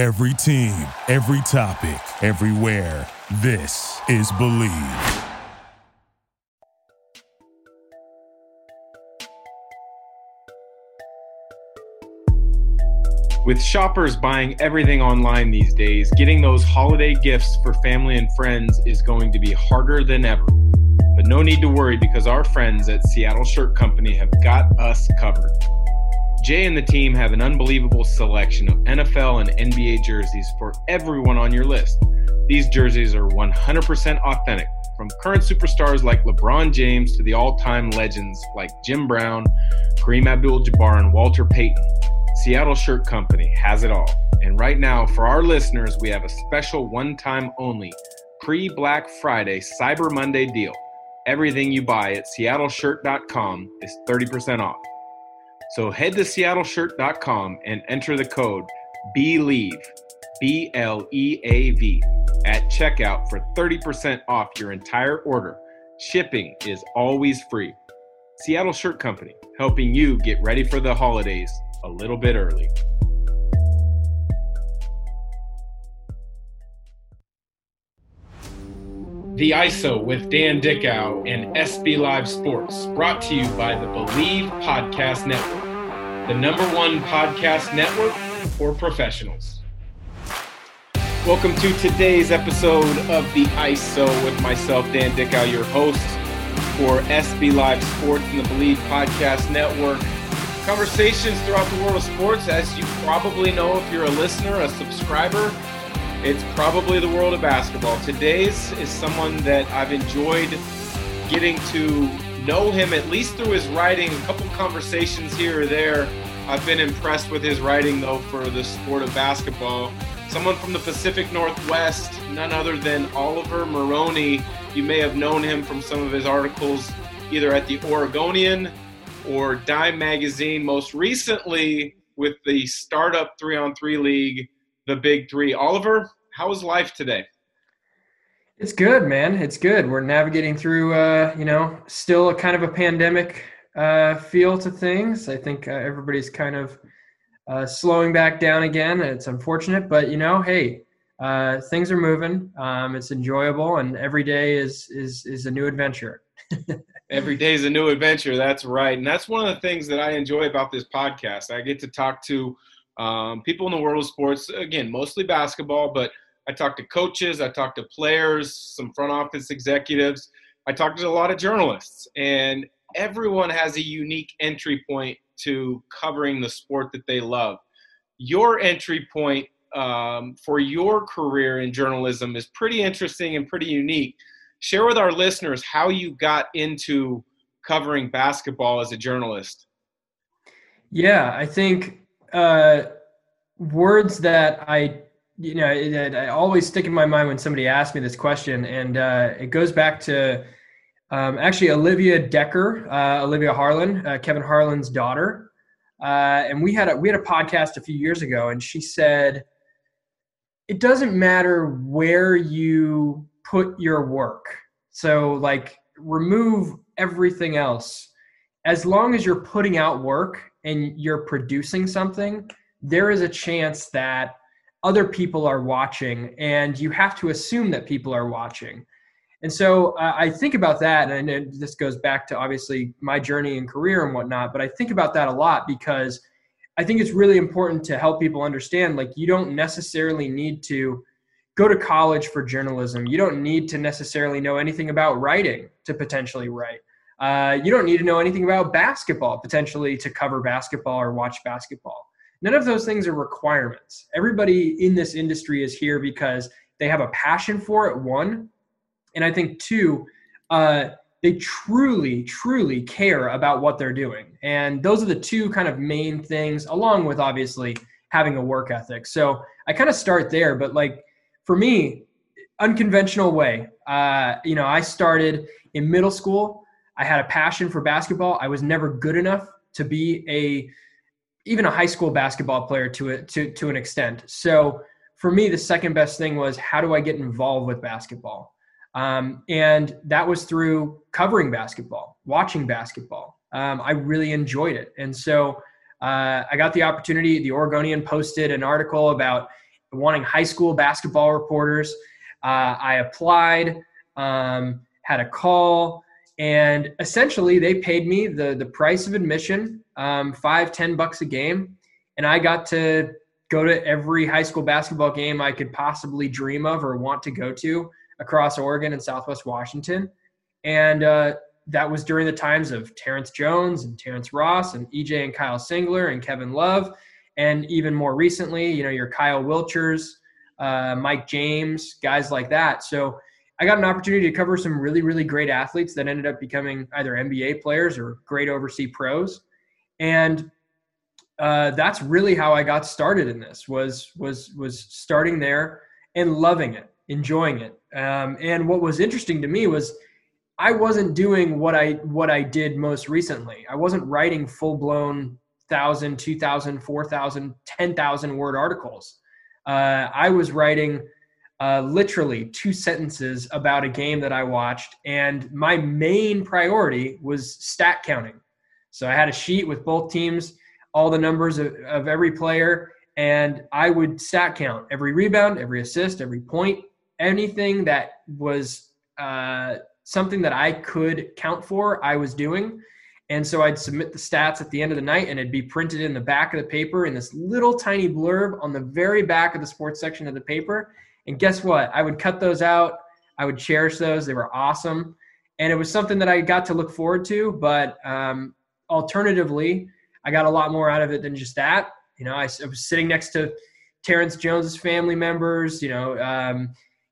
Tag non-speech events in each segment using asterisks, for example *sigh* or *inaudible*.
Every team, every topic, everywhere. This is Bleav. With shoppers buying everything online these days, getting those holiday gifts for family and friends is going to be harder than ever. But no need to worry because our friends at Seattle Shirt Company have got us covered. Jay and the team have an unbelievable selection of NFL and NBA jerseys for everyone on your list. These jerseys are 100% authentic, from current superstars like LeBron James to the all time legends like Jim Brown, Kareem Abdul Jabbar, and Walter Payton. Seattle Shirt Company has it all. And right now, for our listeners, we have a special one time only pre Black Friday Cyber Monday deal. Everything you buy at seattleshirt.com is 30% off. So head to seattleshirt.com and enter the code BLEAV, B L E A V, at checkout for 30% off your entire order. Shipping is always free. Seattle Shirt Company, helping you get ready for the holidays a little bit early. The ISO with Dan Dickau and SB Live Sports, brought to you by the Bleav Podcast Network, the number one podcast network for professionals. Welcome to today's episode of the ISO with myself, Dan Dickau, your host for SB Live Sports and the Bleav Podcast Network conversations throughout the world of sports. As you probably know, if you're a listener, a subscriber, it's probably the world of basketball. Today's is someone that I've enjoyed getting to know him at least through his writing, a couple conversations here or there. I've been impressed with his writing, though, for the sport of basketball. Someone from the Pacific Northwest, none other than Oliver Maroney. You may have known him from some of his articles either at the Oregonian or Dime Magazine, most recently with the Startup Three on Three League, the Big Three. Oliver, how is life today? It's good, man. It's good. We're navigating through, uh, you know, still a kind of a pandemic uh, feel to things. I think uh, everybody's kind of uh, slowing back down again. It's unfortunate, but you know, hey, uh, things are moving. Um, it's enjoyable, and every day is is is a new adventure. *laughs* Every day is a new adventure. That's right. And that's one of the things that I enjoy about this podcast. I get to talk to um, people in the world of sports, again, mostly basketball, but I talk to coaches, I talk to players, some front office executives, I talk to a lot of journalists, and everyone has a unique entry point to covering the sport that they love. Your entry point um, for your career in journalism is pretty interesting and pretty unique share with our listeners how you got into covering basketball as a journalist. Yeah, I think uh, words that I, you know, that I always stick in my mind when somebody asks me this question, and uh, it goes back to um, actually Olivia Dekker, uh, Olivia Harlan, uh, Kevin Harlan's daughter, uh, and we had a we had a podcast a few years ago, and she said, "It doesn't matter where you put your work. So, like, remove everything else. As long as you're putting out work and you're producing something, there is a chance that other people are watching, and you have to assume that people are watching. And so uh, I think about that, and this goes back to obviously my journey and career and whatnot, but I think about that a lot because I think it's really important to help people understand like, you don't necessarily need to go to college for journalism. You don't need to necessarily know anything about writing to potentially write. Uh, you don't need to know anything about basketball potentially to cover basketball or watch basketball. None of those things are requirements. Everybody in this industry is here because they have a passion for it, one. And I think, two, uh, they truly, truly care about what they're doing. And those are the two kind of main things, along with obviously having a work ethic. So I kind of start there, but like, for me, unconventional way. Uh, you know, I started in middle school. I had a passion for basketball. I was never good enough to be a even a high school basketball player to it to to an extent. So for me, the second best thing was how do I get involved with basketball? Um, and that was through covering basketball, watching basketball. Um, I really enjoyed it, and so uh, I got the opportunity. The Oregonian posted an article about wanting high school basketball reporters. Uh, I applied, um, had a call, and essentially they paid me the the price of admission, um, five ten bucks a game, and I got to go to every high school basketball game I could possibly dream of or want to go to across Oregon and Southwest Washington, and uh, that was during the times of Terrence Jones and Terrence Ross and EJ and Kyle Singler and Kevin Love, and even more recently, you know, your Kyle Wiltjers, uh, Mike James, guys like that. So I got an opportunity to cover some really, really great athletes that ended up becoming either NBA players or great overseas pros, and uh, that's really how I got started in this. Was was was starting there and loving it, enjoying it. Um, and what was interesting to me was I wasn't doing what I what I did most recently. I wasn't writing full blown thousand, two thousand, four thousand, ten thousand word articles. Uh, I was writing uh, literally two sentences about a game that I watched, and my main priority was stat counting. So I had a sheet with both teams, all the numbers of, of every player, and I would stat count every rebound, every assist, every point, anything that was uh, something that I could count for, I was doing. And so I'd submit the stats at the end of the night and it'd be printed in the back of the paper in this little tiny blurb on the very back of the sports section of the paper. And guess what? I would cut those out. I would cherish those. They were awesome. And it was something that I got to look forward to. But um, alternatively, I got a lot more out of it than just that. You know, I, I was sitting next to Terrence Jones's family members, you know, um,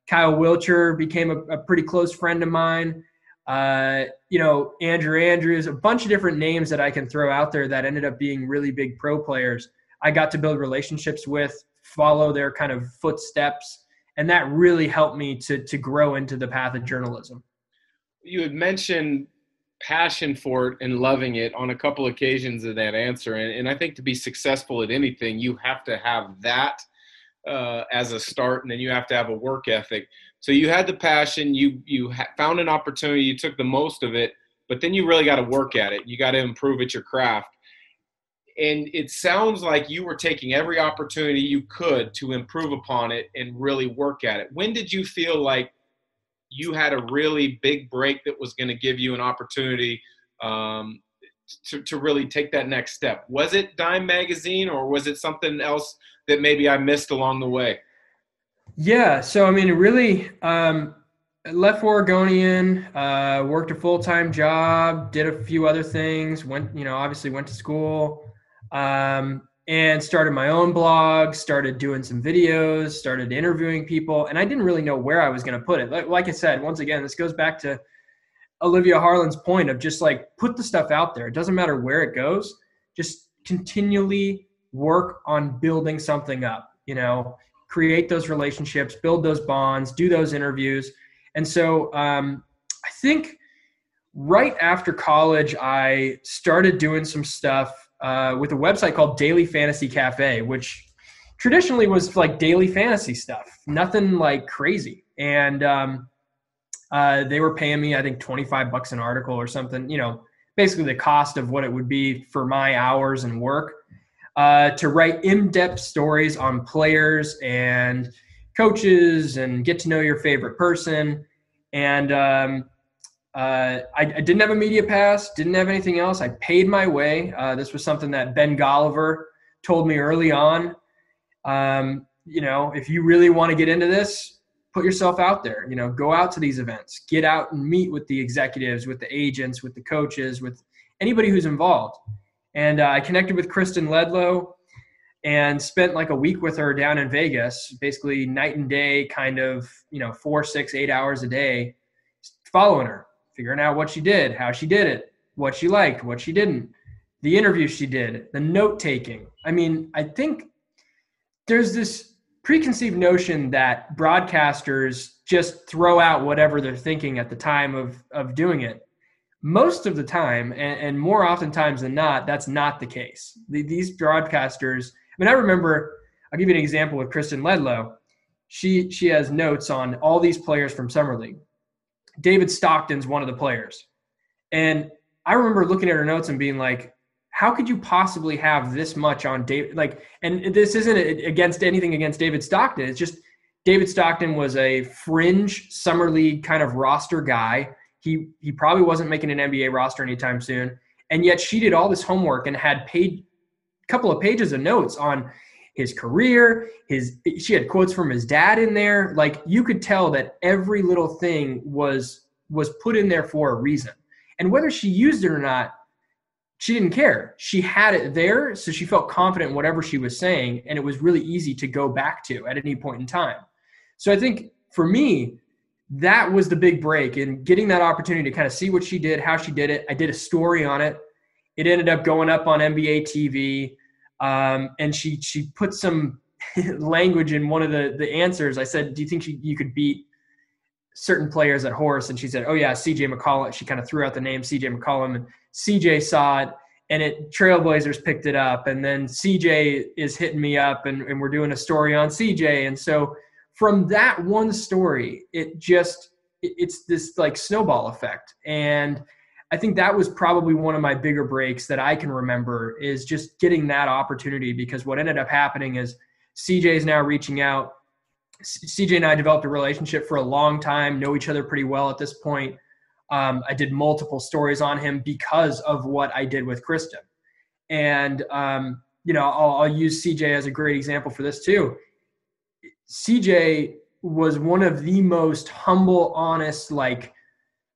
Kyle Wiltjer became a, a pretty close friend of mine. Uh, you know, Andrew Andrews, a bunch of different names that I can throw out there that ended up being really big pro players. I got to build relationships with, follow their kind of footsteps, and that really helped me to to grow into the path of journalism. You had mentioned passion for it and loving it on a couple occasions of that answer, and, and I think to be successful at anything, you have to have that uh, as a start, and then you have to have a work ethic. So you had the passion, you you ha- found an opportunity, you took the most of it, but then you really got to work at it. You got to improve at your craft. And it sounds like you were taking every opportunity you could to improve upon it and really work at it. When did you feel like you had a really big break that was going to give you an opportunity um, to, to really take that next step? Was it Dime Magazine or was it something else that maybe I missed along the way? Yeah, so I mean, really, um, left Oregonian, uh, worked a full time job, did a few other things. Went, you know, obviously went to school, um, and started my own blog. Started doing some videos. Started interviewing people, and I didn't really know where I was going to put it. Like, like I said, once again, this goes back to Olivia Harlan's point of just like put the stuff out there. It doesn't matter where it goes. Just continually work on building something up, you know, create those relationships, build those bonds, do those interviews. And so um, I think right after college, I started doing some stuff uh, with a website called Daily Fantasy Cafe, which traditionally was like daily fantasy stuff, nothing like crazy. And um, uh, they were paying me, I think, 25 bucks an article or something, you know, basically the cost of what it would be for my hours and work uh, to write in-depth stories on players and coaches and get to know your favorite person. And um, uh, I, I, didn't have a media pass, didn't have anything else. I paid my way. Uh, this was something that Ben Golliver told me early on. Um, you know, if you really want to get into this, put yourself out there. You know, go out to these events, get out and meet with the executives, with the agents, with the coaches, with anybody who's involved. And uh, I connected with Kristen Ledlow and spent like a week with her down in Vegas, basically night and day, kind of, you know, four, six, eight hours a day, following her, figuring out what she did, how she did it, what she liked, what she didn't, the interview she did, the note taking. I mean, I think there's this preconceived notion that broadcasters just throw out whatever they're thinking at the time of, of doing it. Most of the time and, and, more oftentimes than not that's not the case. The, these broadcasters i mean i remember i'll give you an example with kristen ledlow. She she has notes on all these players from summer league david stockton's one of the players and i remember looking at her notes and being like how could you possibly have this much on David? Like, and this isn't against anything against David Stockton. It's just David Stockton was a fringe summer league kind of roster guy. He he probably wasn't making an NBA roster anytime soon, and yet she did all this homework and had paid a couple of pages of notes on his career. His she had quotes from his dad in there. Like you could tell that every little thing was was put in there for a reason, and whether she used it or not she didn't care. She had it there, so she felt confident in whatever she was saying, and it was really easy to go back to at any point in time. So I think for me, that was the big break in getting that opportunity to kind of see what she did, how she did it. I did a story on it. It ended up going up on NBA TV, um, and she she put some *laughs* language in one of the the answers. I said, "Do you think she, you could beat certain players at horse?" And she said, "Oh yeah, C.J. McCollum." She kind of threw out the name C.J. McCollum, and CJ saw it and it Trailblazers picked it up and then CJ is hitting me up and, and we're doing a story on CJ. And so from that one story, it just it's this like snowball effect. And I think that was probably one of my bigger breaks that I can remember is just getting that opportunity because what ended up happening is CJ is now reaching out. CJ and I developed a relationship for a long time, know each other pretty well at this point. Um, I did multiple stories on him because of what I did with Kristen. And, um, you know, I'll, I'll use CJ as a great example for this too. CJ was one of the most humble, honest, like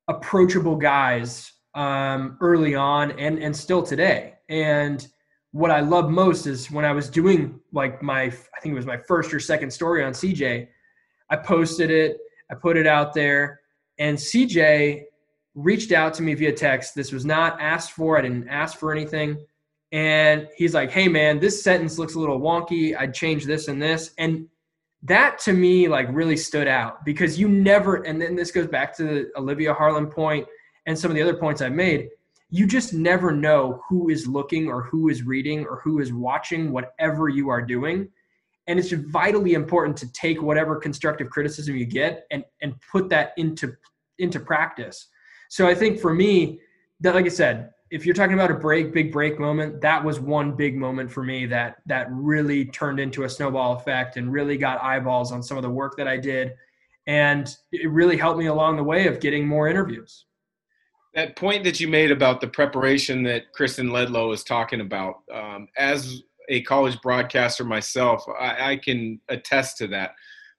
approachable guys um, early on and, and still today. And what I love most is when I was doing like my, I think it was my first or second story on CJ, I posted it, I put it out there, and CJ reached out to me via text. This was not asked for. I didn't ask for anything. And he's like, hey, man, this sentence looks a little wonky. I'd change this and this. And that to me, like, really stood out because you never, and then this goes back to the Olivia Harlan point and some of the other points I've made. You just never know who is looking or who is reading or who is watching whatever you are doing. And it's vitally important to take whatever constructive criticism you get and, and put that into, into practice so I think for me, that like I said, if you're talking about a break, big break moment, that was one big moment for me that that really turned into a snowball effect and really got eyeballs on some of the work that I did. And it really helped me along the way of getting more interviews. That point that you made about the preparation that Kristen Ledlow was talking about, um, as a college broadcaster myself, I, I can attest to that.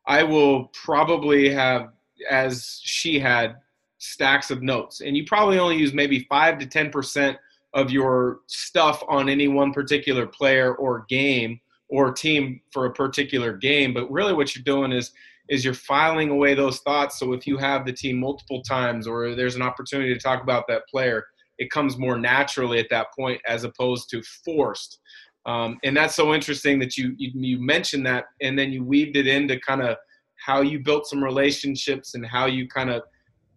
I will probably have, as she had, stacks of notes and you probably only use maybe 5 to 10% of your stuff on any one particular player or game or team for a particular game but really what you're doing is is you're filing away those thoughts. So if you have the team multiple times or there's an opportunity to talk about that player it comes more naturally at that point as opposed to forced. Um, and that's so interesting that you, you you mentioned that and then you weaved it into kind of how you built some relationships and how you kind of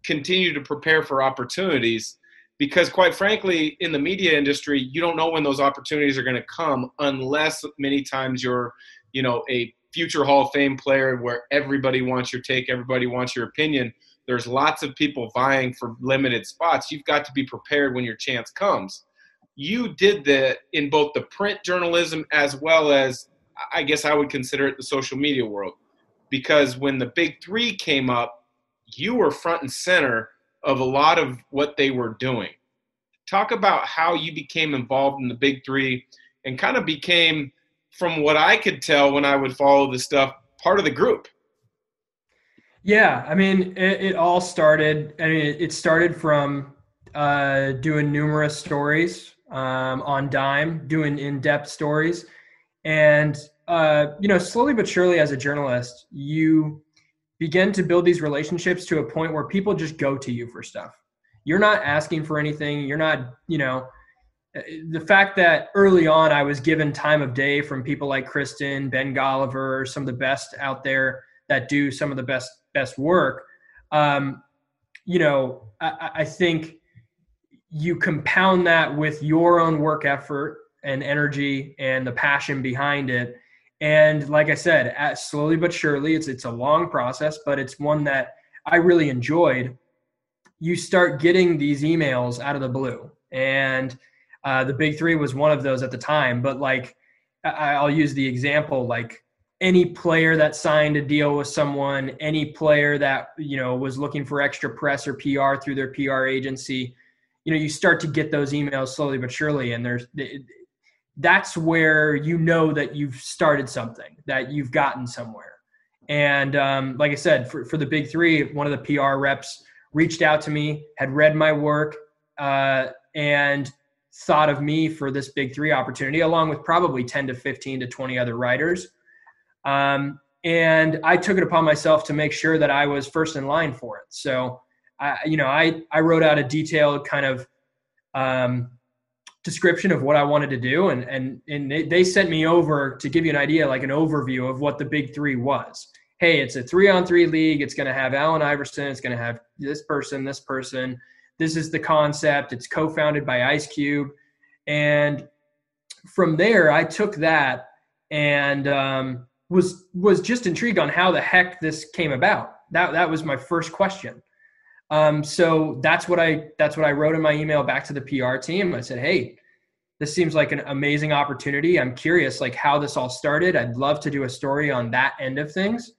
continue to prepare for opportunities. Because quite frankly in the media industry you don't know when those opportunities are going to come unless many times you're you know a future hall of fame player where everybody wants your take everybody wants your opinion there's lots of people vying for limited spots. You've got to be prepared when your chance comes. You did that in both the print journalism as well as i guess i would consider it the social media world. Because when the big three came up you were front and center of a lot of what they were doing. Talk about how you became involved in the big three and kind of became, from what I could tell when I would follow the stuff, part of the group. Yeah, I mean, it, it all started. I mean, it started from uh, doing numerous stories um, on Dime, doing in-depth stories, and uh, you know, slowly but surely, as a journalist, you begin to build these relationships to a point where people just go to you for stuff. You're not asking for anything. You're not, you know, the fact that early on I was given time of day from people like Kristen, Ben Golliver, some of the best out there that do some of the best best work. Um, you know, I, I think you compound that with your own work effort and energy and the passion behind it and like I said, slowly but surely, it's it's a long process, but it's one that I really enjoyed. You start getting these emails out of the blue, and Uh, the big three was one of those at the time, but like I, I'll use the example like any player that signed a deal with someone, any player that you know was looking for extra press or PR through their PR agency, you know, you start to get those emails slowly but surely, and there's that's where you know that you've started something, that you've gotten somewhere. And um, like I said, for, for the big three, one of the PR reps reached out to me, had read my work, uh, and thought of me for this big three opportunity, along with probably 10 to 15 to 20 other writers. Um, and I took it upon myself to make sure that I was first in line for it. So, I, you know, I, I wrote out a detailed kind of um, description of what I wanted to do. And, and, and they, they sent me over to give you an idea, like an overview of what the big three was. Hey, it's a three on three league. It's going to have Allen Iverson. It's going to have this person, this person. This is the concept. It's co founded by Ice Cube. And from there, I took that and, um, was was just intrigued on how the heck this came about. That that was my first question. Um, so that's what I that's what I wrote in my email back to the PR team. I said, "Hey, this seems like an amazing opportunity. I'm curious, like how this all started. I'd love to do a story on that end of things."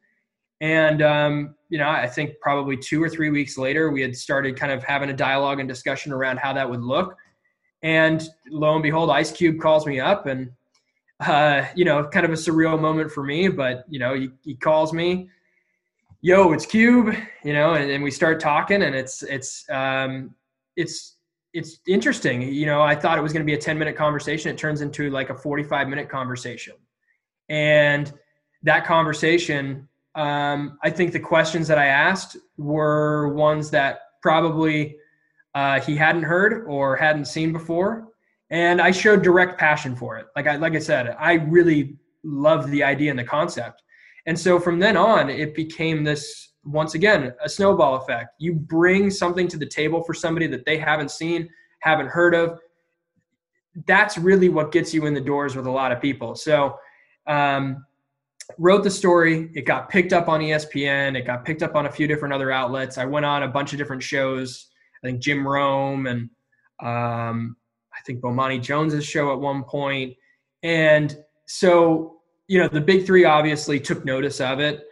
And um, you know, I think probably two or three weeks later, we had started kind of having a dialogue and discussion around how that would look. And lo and behold, Ice Cube calls me up and uh, you know, kind of a surreal moment for me. But you know, he, he calls me, "Yo, it's Cube," you know, and, and we start talking, and it's it's um, it's it's interesting. You know, I thought it was going to be a ten minute conversation. It turns into like a forty five minute conversation, and that conversation. Um, I think the questions that I asked were ones that probably uh, he hadn't heard or hadn't seen before and I showed direct passion for it. Like I like I said, I really love the idea and the concept. And so from then on, it became this once again a snowball effect. You bring something to the table for somebody that they haven't seen, haven't heard of. That's really what gets you in the doors with a lot of people. So, um, wrote the story. It got picked up on ESPN. It got picked up on a few different other outlets. I went on a bunch of different shows. I think Jim Rome and um, I think Bomani Jones's show at one point. And so, you know, the big three obviously took notice of it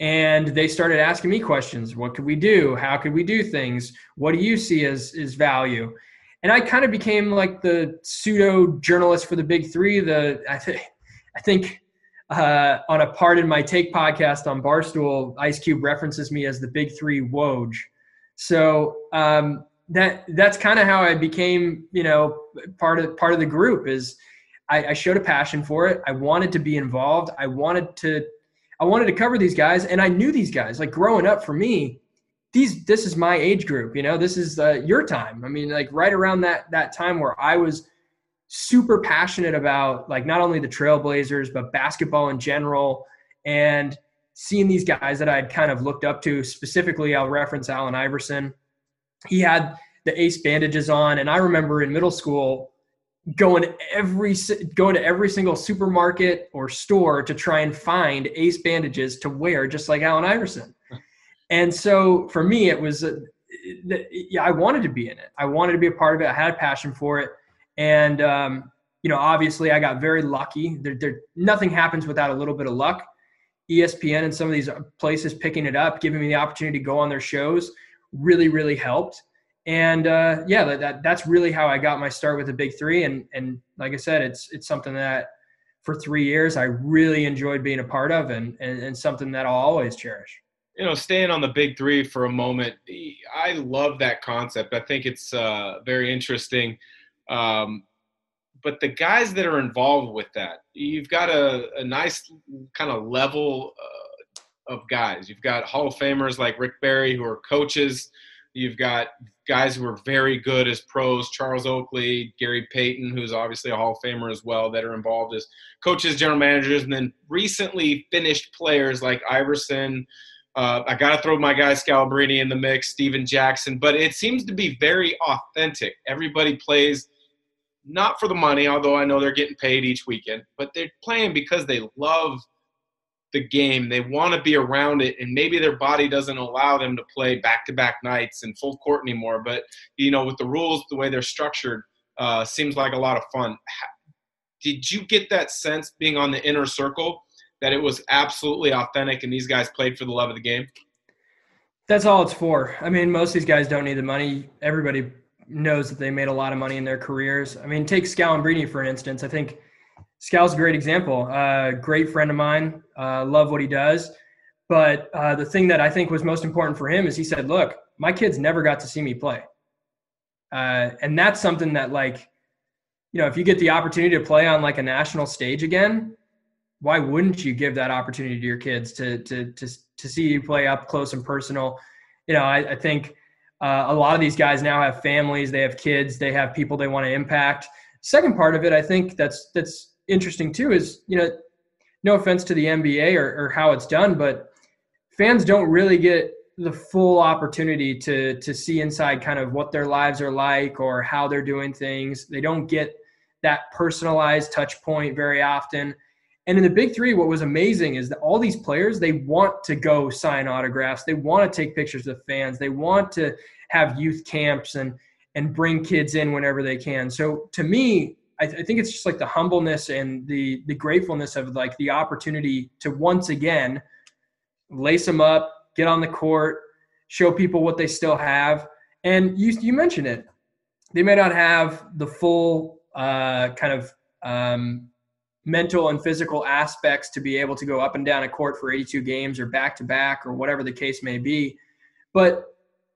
and they started asking me questions. What could we do? How could we do things? What do you see as, as value? And I kind of became like the pseudo journalist for the big three. The I, th- I think uh, on a Pardon My Take podcast on Barstool, Ice Cube references me as the big three Woj. So um, that that's kind of how I became, you know, part of part of the group. Is I, I showed a passion for it. I wanted to be involved. I wanted to, I wanted to cover these guys, and I knew these guys. Like growing up, for me, these this is my age group. You know, this is uh, your time. I mean, like right around that that time where I was super passionate about like not only the Trailblazers but basketball in general, and seeing these guys that I'd kind of looked up to. Specifically, I'll reference Allen Iverson. He had the ace bandages on and i remember in middle school going every going to every single supermarket or store to try and find ace bandages to wear just like allen iverson. And so for me it was uh, yeah i wanted to be in it. I wanted to be a part of it. I had a passion for it and um, you know obviously i got very lucky. There, there nothing happens without a little bit of luck. Espn and some of these places picking it up giving me the opportunity to go on their shows really really helped. And uh, yeah that, that that's really how i got my start with the big three. And and like i said it's it's something that for three years i really enjoyed being a part of and and, and something that i'll always cherish. You know staying on the big three for a moment i love that concept. I think it's uh, very interesting um, but the guys that are involved with that you've got a, a nice kind of level uh, of guys. You've got Hall of Famers like Rick Barry who are coaches. You've got guys who are very good as pros, Charles Oakley, Gary Payton, who's obviously a Hall of Famer as well, that are involved as coaches, general managers, and then recently finished players like Iverson. Uh, I got to throw my guy Scalabrine in the mix, Stephen Jackson, but it seems to be very authentic. Everybody plays not for the money, although I know they're getting paid each weekend, but they're playing because they love – the game. They want to be around it, and maybe their body doesn't allow them to play back to back nights and full court anymore. But you know, with the rules the way they're structured, Uh, seems like a lot of fun. Did you get that sense being on the inner circle that it was absolutely authentic and these guys played for the love of the game? That's all it's for. I mean, most of these guys don't need the money. Everybody knows that they made a lot of money in their careers. I mean, take Scal and Scalabrine for instance. I think Scal's a great example. Uh, great friend of mine. Uh, love what he does. But uh, the thing that I think was most important for him is he said, "Look, my kids never got to see me play," uh, and that's something that, like, you know, if you get the opportunity to play on like a national stage again, why wouldn't you give that opportunity to your kids to to to to see you play up close and personal? You know, I, I think uh, a lot of these guys now have families, they have kids, they have people they want to impact. Second part of it, I think that's that's interesting too is you know, no offense to the NBA or, or how it's done, but fans don't really get the full opportunity to to see inside kind of what their lives are like or how they're doing things. They don't get that personalized touch point very often. And in the big three, what was amazing is that all these players, they want to go sign autographs. They want to take pictures with fans. They want to have youth camps and and bring kids in whenever they can. So to me, I, th- I think it's just like the humbleness and the the gratefulness of like the opportunity to once again lace them up, get on the court, show people what they still have. And you you mentioned it. They may not have the full uh, kind of um, mental and physical aspects to be able to go up and down a court for 82 games or back to back or whatever the case may be. But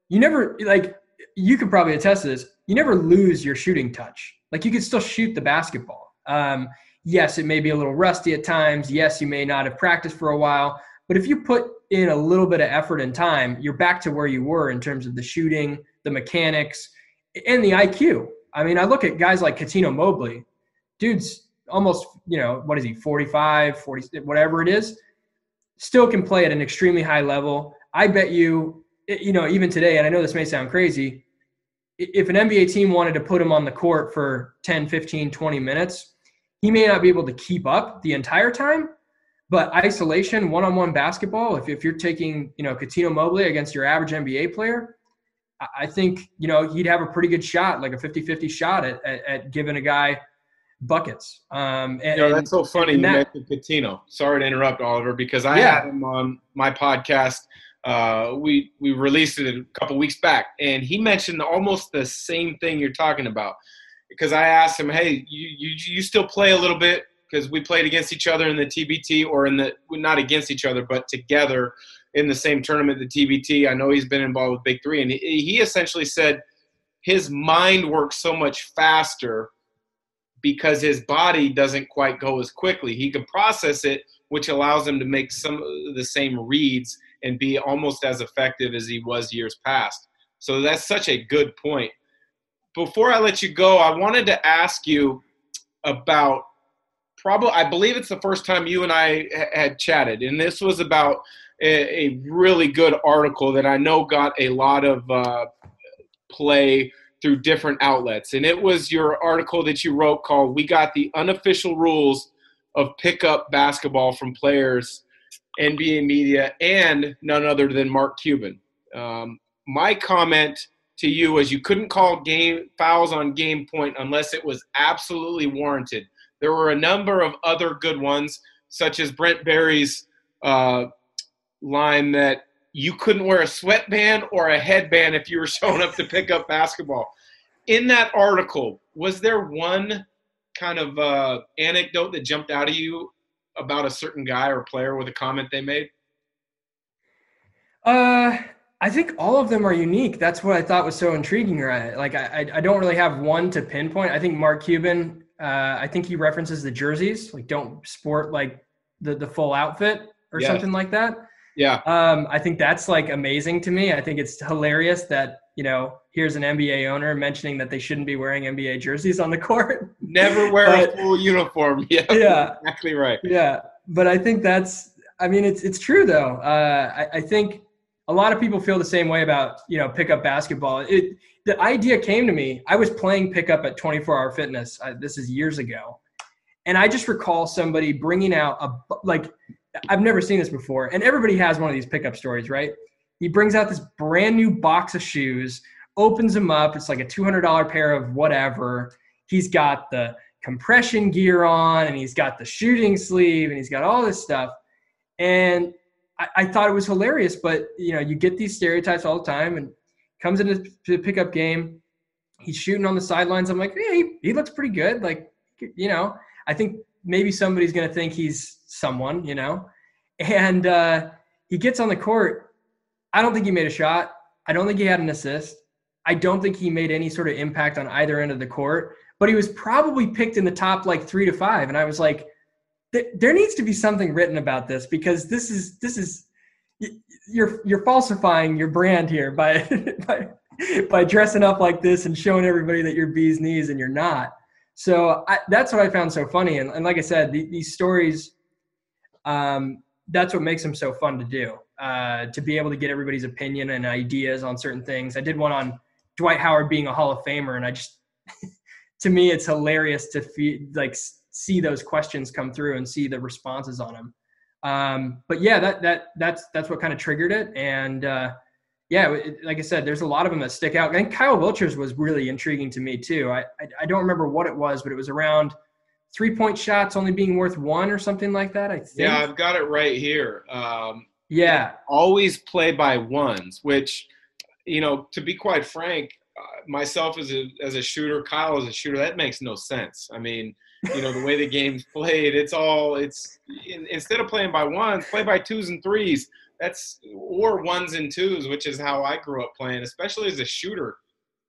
you never like you could probably attest to this. You never lose your shooting touch. Like you can still shoot the basketball. Um, yes, it may be a little rusty at times. Yes, you may not have practiced for a while. But if you put in a little bit of effort and time, you're back to where you were in terms of the shooting, the mechanics, and the IQ. I mean, I look at guys like Cuttino Mobley. Dude's almost, you know, what is he, 45, 40, whatever it is, still can play at an extremely high level. I bet you, you know, even today, and I know this may sound crazy, if an NBA team wanted to put him on the court for 10, 15, 20 minutes, he may not be able to keep up the entire time. But isolation, one-on-one basketball, if, if you're taking, you know, Cuttino Mobley against your average NBA player, I think, you know, he'd have a pretty good shot, like a 50-50 shot at, at, at giving a guy – buckets. Um, and, that's so funny you that, mentioned Cuttino. Sorry to interrupt, Oliver, because I yeah. had him on my podcast. Uh, we we released it a couple weeks back, and he mentioned almost the same thing you're talking about. Because I asked him, "Hey, you you, you still play a little bit?" Because we played against each other in the TBT, or in the not against each other, but together in the same tournament, the TBT. I know he's been involved with Big Three, and he, he essentially said his mind works so much faster because his body doesn't quite go as quickly. He can process it, which allows him to make some of the same reads and be almost as effective as he was years past. So that's such a good point. Before I let you go, I wanted to ask you about probably I believe it's the first time you and I had chatted, and this was about a, really good article that I know got a lot of uh, play through different outlets. And it was your article that you wrote called We Got the Unofficial Rules of Pickup Basketball from Players, NBA Media, and none other than Mark Cuban. Um, my comment to you was you couldn't call game fouls on game point unless it was absolutely warranted. There were a number of other good ones, such as Brent Barry's uh, line that you couldn't wear a sweatband or a headband if you were showing up to pick up basketball. In that article, was there one kind of uh, anecdote that jumped out of you about a certain guy or player with a comment they made? Uh, I think all of them are unique. That's what I thought was so intriguing. Right? Like I, I don't really have one to pinpoint. I think Mark Cuban. Uh, I think he references the jerseys. Like don't sport like the the full outfit or yeah. something like that. Yeah. Um, I think that's like amazing to me. I think it's hilarious that, you know, here's an NBA owner mentioning that they shouldn't be wearing NBA jerseys on the court. *laughs* Never wear but, a full uniform. *laughs* Yeah. Yeah. Exactly right. Yeah. But I think that's, I mean, it's, it's true though. Uh, I, I think a lot of people feel the same way about, you know, pickup basketball. It, the idea came to me. I was playing pickup at 24 hour fitness. Uh, this is years ago. And I just recall somebody bringing out a, like, I've never seen this before. And everybody has one of these pickup stories, right? He brings out this brand new box of shoes, opens them up. It's like a $200 pair of whatever. he's got the compression gear on and he's got the shooting sleeve and he's got all this stuff. And I, I thought it was hilarious, but you know, you get these stereotypes all the time and comes into the pickup game. He's shooting on the sidelines. I'm like, yeah, he, he looks pretty good. Like, you know, I think maybe somebody's going to think he's someone, you know, and uh, he gets on the court. I don't think he made a shot. I don't think he had an assist. I don't think he made any sort of impact on either end of the court, but he was probably picked in the top like three to five. And I was like, there needs to be something written about this because this is this is you're you're falsifying your brand here by *laughs* by by dressing up like this and showing everybody that you're bee's knees and you're not. So I, that's what I found so funny. And, and like I said, the, these stories, um, that's what makes them so fun to do. Uh, to be able to get everybody's opinion and ideas on certain things. I did one on Dwight Howard being a Hall of Famer, and I just, *laughs* to me, it's hilarious to feel, like see those questions come through and see the responses on them. Um, but yeah, that that that's that's what kind of triggered it, and uh, yeah, it, like I said, there's a lot of them that stick out. I think Kyle Wiltjer's was really intriguing to me too. I, I, I don't remember what it was, but it was around three point shots only being worth one or something like that. I think. Yeah, I've got it right here. Um, yeah, always play by ones, which you know, to be quite frank, uh, myself as a as a shooter, Kyle as a shooter, that makes no sense. I mean, you know, the way the game's *laughs* played, it's all it's in, instead of playing by ones, play by twos and threes. That's or ones and twos, which is how I grew up playing, especially as a shooter.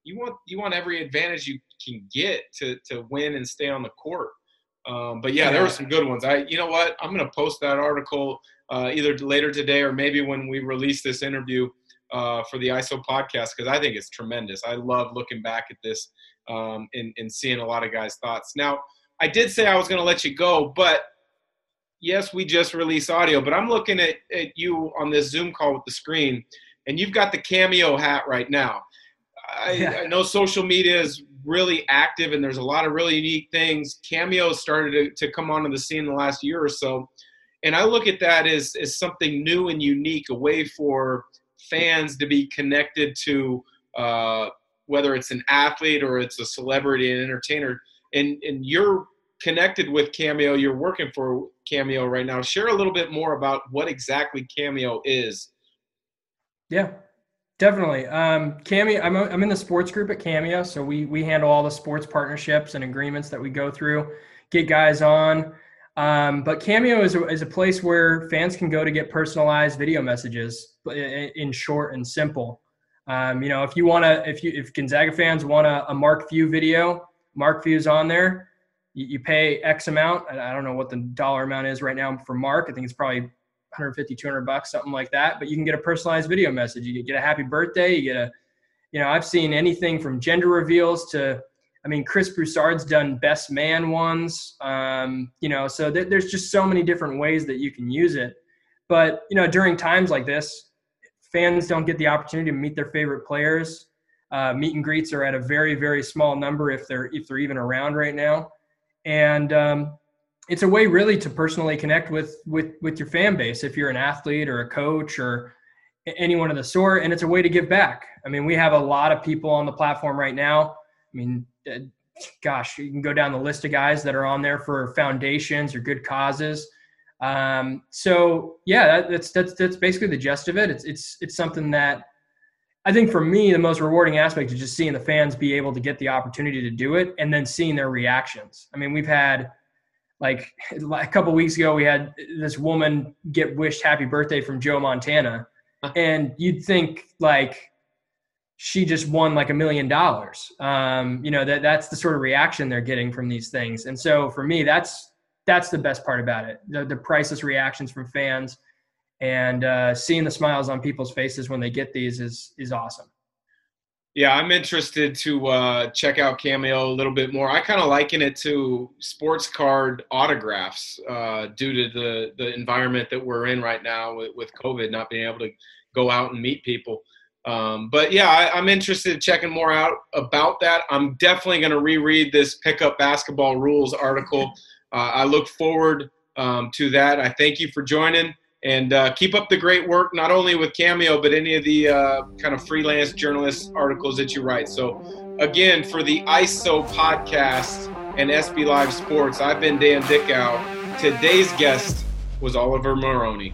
You want you want every advantage you can get to to win and stay on the court. Um, but yeah, yeah, there were some good ones. I, you know what? I'm gonna post that article uh, either later today or maybe when we release this interview uh, for the ISO podcast because I think it's tremendous. I love looking back at this um, and, and seeing a lot of guys' thoughts. Now, I did say I was going to let you go, but yes, we just released audio, but I'm looking at, at you on this Zoom call with the screen, and you've got the cameo hat right now. I, yeah. I know social media is really active and there's a lot of really unique things. Cameo started to, to come onto the scene the last year or so. And I look at that as, as something new and unique, a way for fans to be connected to uh, whether it's an athlete or it's a celebrity and entertainer. And, and you're connected with Cameo, you're working for Cameo right now. Share a little bit more about what exactly Cameo is. Yeah, definitely. Um, Cameo, I'm, I'm in the sports group at Cameo, so we we handle all the sports partnerships and agreements that we go through, get guys on. Um, but Cameo is a, is a place where fans can go to get personalized video messages in short and simple. Um, you know, if you want to, if you if Gonzaga fans want a, a Mark Few video, Mark Few is on there. You, you, pay X amount. I don't know what the dollar amount is right now for Mark. I think it's probably 150, 200 bucks, something like that. But you can get a personalized video message. You get a happy birthday. You get a, you know, I've seen anything from gender reveals to I mean, Chris Broussard's done best man ones. Um, you know, so th- there's just so many different ways that you can use it. But you know, during times like this, fans don't get the opportunity to meet their favorite players. Uh, meet and greets are at a very, very small number if they're if they're even around right now, and um, it's a way really to personally connect with with with your fan base if you're an athlete or a coach or anyone of the sort, and it's a way to give back. I mean, we have a lot of people on the platform right now. I mean, gosh, you can go down the list of guys that are on there for foundations or good causes. Um, so yeah, that, that's that's that's basically the gist of it. It's it's it's something that I think for me the most rewarding aspect is just seeing the fans be able to get the opportunity to do it and then seeing their reactions. I mean, we've had like *laughs* a couple weeks ago we had this woman get wished happy birthday from Joe Montana, *laughs* and you'd think like she just won like a million dollars. Um, you know, that that's the sort of reaction they're getting from these things. And so for me, that's that's the best part about it. The, the priceless reactions from fans and uh, seeing the smiles on people's faces when they get these is is awesome. Yeah, I'm interested to uh, check out Cameo a little bit more. I kind of liken it to sports card autographs uh, due to the the environment that we're in right now with, with COVID, not being able to go out and meet people. Um, but yeah, I, am interested in checking more out about that. I'm definitely going to reread this pickup basketball rules article. *laughs* Uh, I look forward um, to that. I thank you for joining and uh, keep up the great work, not only with Cameo, but any of the uh, kind of freelance journalist articles that you write. So Again, for the ISO podcast and SB Live Sports, I've been Dan Dickau. Today's guest was Oliver Maroney.